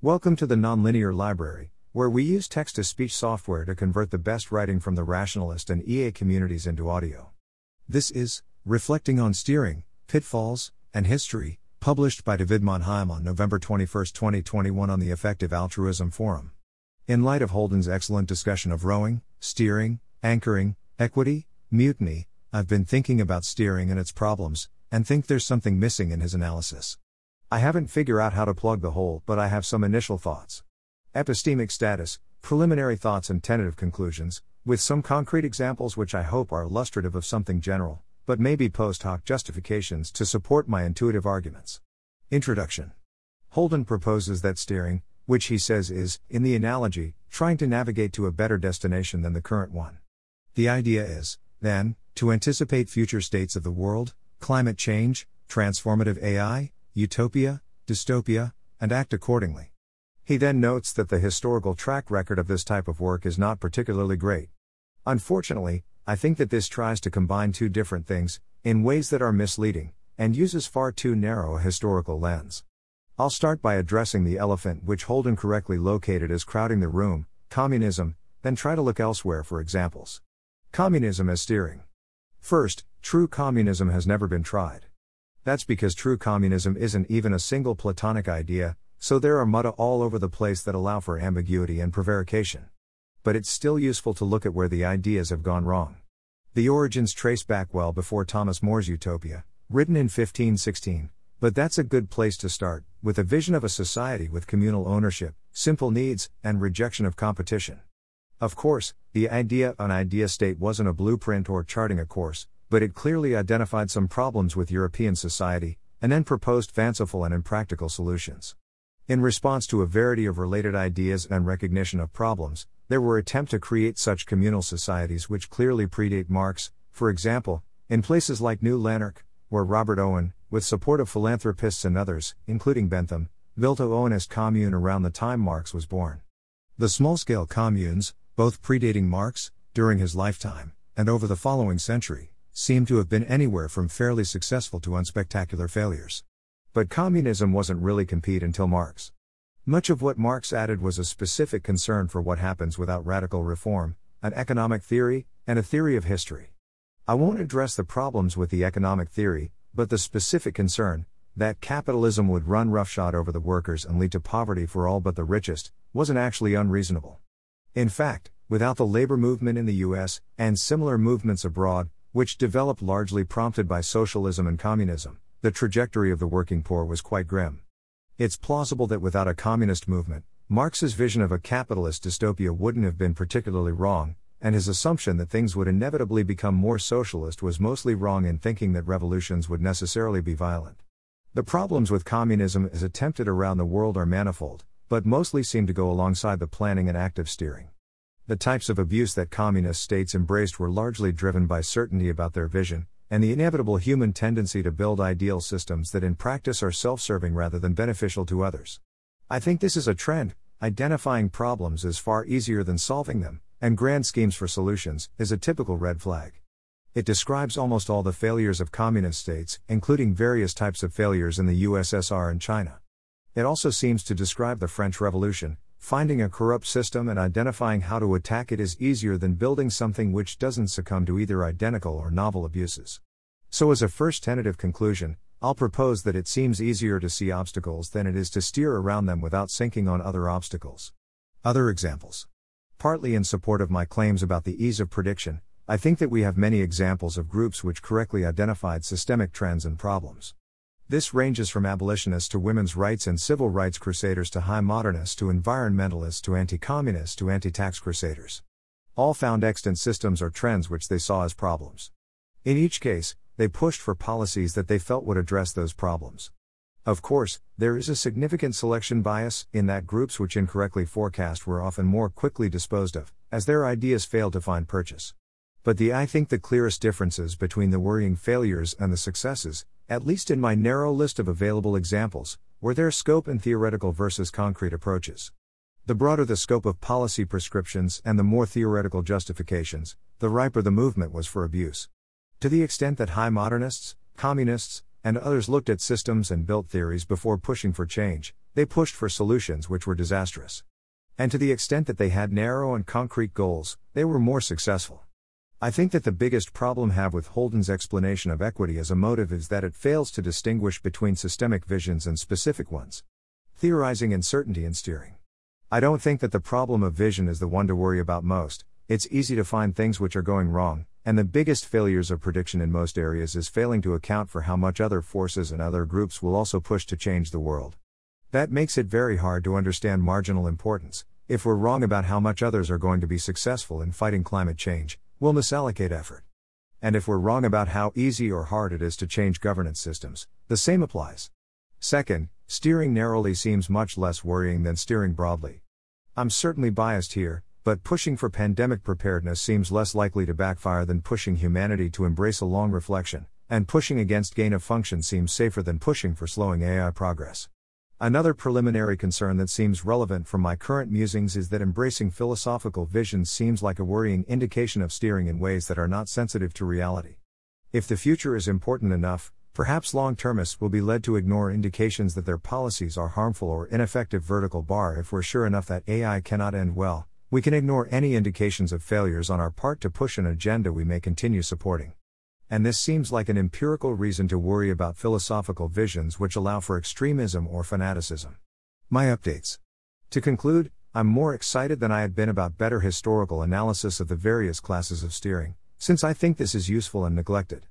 Welcome to the Nonlinear Library, where we use text to speech software to convert the best writing from the rationalist and EA communities into audio. This is Reflecting on Steering, Pitfalls, and History, published by David Manheim on November 21, 2021, on the Effective Altruism Forum. In light of Holden's excellent discussion of rowing, steering, anchoring, equity, mutiny, I've been thinking about steering and its problems, and think there's something missing in his analysis. I haven't figured out how to plug the hole, but I have some initial thoughts. Epistemic status, preliminary thoughts, and tentative conclusions, with some concrete examples which I hope are illustrative of something general, but maybe post hoc justifications to support my intuitive arguments. Introduction Holden proposes that steering, which he says is, in the analogy, trying to navigate to a better destination than the current one. The idea is, then, to anticipate future states of the world, climate change, transformative AI, utopia, dystopia, and act accordingly. He then notes that the historical track record of this type of work is not particularly great. Unfortunately, I think that this tries to combine two different things, in ways that are misleading, and uses far too narrow a historical lens. I'll start by addressing the elephant which Holden correctly located as crowding the room communism, then try to look elsewhere for examples. Communism as steering. First, true communism has never been tried. That's because true communism isn't even a single Platonic idea, so there are mutta all over the place that allow for ambiguity and prevarication but it's still useful to look at where the ideas have gone wrong. The origins trace back well before Thomas More's Utopia, written in 1516, but that's a good place to start, with a vision of a society with communal ownership, simple needs, and rejection of competition. Of course, the idea an idea state wasn't a blueprint or charting a course, but it clearly identified some problems with European society, and then proposed fanciful and impractical solutions. In response to a variety of related ideas and recognition of problems, there were attempts to create such communal societies which clearly predate Marx, for example, in places like New Lanark, where Robert Owen, with support of philanthropists and others, including Bentham, built a Owenist commune around the time Marx was born. The small scale communes, both predating Marx, during his lifetime, and over the following century, seem to have been anywhere from fairly successful to unspectacular failures. But communism wasn't really compete until Marx. Much of what Marx added was a specific concern for what happens without radical reform, an economic theory, and a theory of history. I won't address the problems with the economic theory, but the specific concern, that capitalism would run roughshod over the workers and lead to poverty for all but the richest, wasn't actually unreasonable. In fact, without the labor movement in the US, and similar movements abroad, which developed largely prompted by socialism and communism, the trajectory of the working poor was quite grim. It's plausible that without a communist movement, Marx's vision of a capitalist dystopia wouldn't have been particularly wrong, and his assumption that things would inevitably become more socialist was mostly wrong in thinking that revolutions would necessarily be violent. The problems with communism as attempted around the world are manifold, but mostly seem to go alongside the planning and active steering. The types of abuse that communist states embraced were largely driven by certainty about their vision, and the inevitable human tendency to build ideal systems that in practice are self serving rather than beneficial to others. I think this is a trend, identifying problems is far easier than solving them, and grand schemes for solutions is a typical red flag. It describes almost all the failures of communist states, including various types of failures in the USSR and China. It also seems to describe the French Revolution, Finding a corrupt system and identifying how to attack it is easier than building something which doesn't succumb to either identical or novel abuses. So, as a first tentative conclusion, I'll propose that it seems easier to see obstacles than it is to steer around them without sinking on other obstacles. Other examples. Partly in support of my claims about the ease of prediction, I think that we have many examples of groups which correctly identified systemic trends and problems. This ranges from abolitionists to women's rights and civil rights crusaders to high modernists to environmentalists to anti communists to anti tax crusaders. All found extant systems or trends which they saw as problems. In each case, they pushed for policies that they felt would address those problems. Of course, there is a significant selection bias in that groups which incorrectly forecast were often more quickly disposed of, as their ideas failed to find purchase. But the I think the clearest differences between the worrying failures and the successes at least in my narrow list of available examples, were their scope and theoretical versus concrete approaches. The broader the scope of policy prescriptions and the more theoretical justifications, the riper the movement was for abuse. To the extent that high modernists, communists, and others looked at systems and built theories before pushing for change, they pushed for solutions which were disastrous. And to the extent that they had narrow and concrete goals, they were more successful. I think that the biggest problem have with Holden's explanation of equity as a motive is that it fails to distinguish between systemic visions and specific ones. Theorizing uncertainty and steering. I don't think that the problem of vision is the one to worry about most. It's easy to find things which are going wrong, and the biggest failures of prediction in most areas is failing to account for how much other forces and other groups will also push to change the world. That makes it very hard to understand marginal importance. If we're wrong about how much others are going to be successful in fighting climate change, we'll misallocate effort. And if we're wrong about how easy or hard it is to change governance systems, the same applies. Second, steering narrowly seems much less worrying than steering broadly. I'm certainly biased here, but pushing for pandemic preparedness seems less likely to backfire than pushing humanity to embrace a long reflection, and pushing against gain of function seems safer than pushing for slowing AI progress. Another preliminary concern that seems relevant from my current musings is that embracing philosophical visions seems like a worrying indication of steering in ways that are not sensitive to reality. If the future is important enough, perhaps long termists will be led to ignore indications that their policies are harmful or ineffective. Vertical bar If we're sure enough that AI cannot end well, we can ignore any indications of failures on our part to push an agenda we may continue supporting and this seems like an empirical reason to worry about philosophical visions which allow for extremism or fanaticism. My updates. To conclude, I'm more excited than I had been about better historical analysis of the various classes of steering, since I think this is useful and neglected.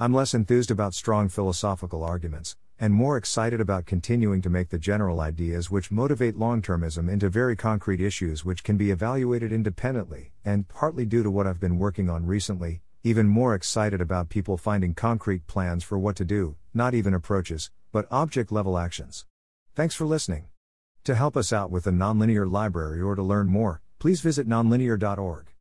I'm less enthused about strong philosophical arguments, and more excited about continuing to make the general ideas which motivate long termism into very concrete issues which can be evaluated independently, and partly due to what I've been working on recently, even more excited about people finding concrete plans for what to do, not even approaches, but object level actions. Thanks for listening. To help us out with the Nonlinear Library or to learn more, please visit nonlinear.org.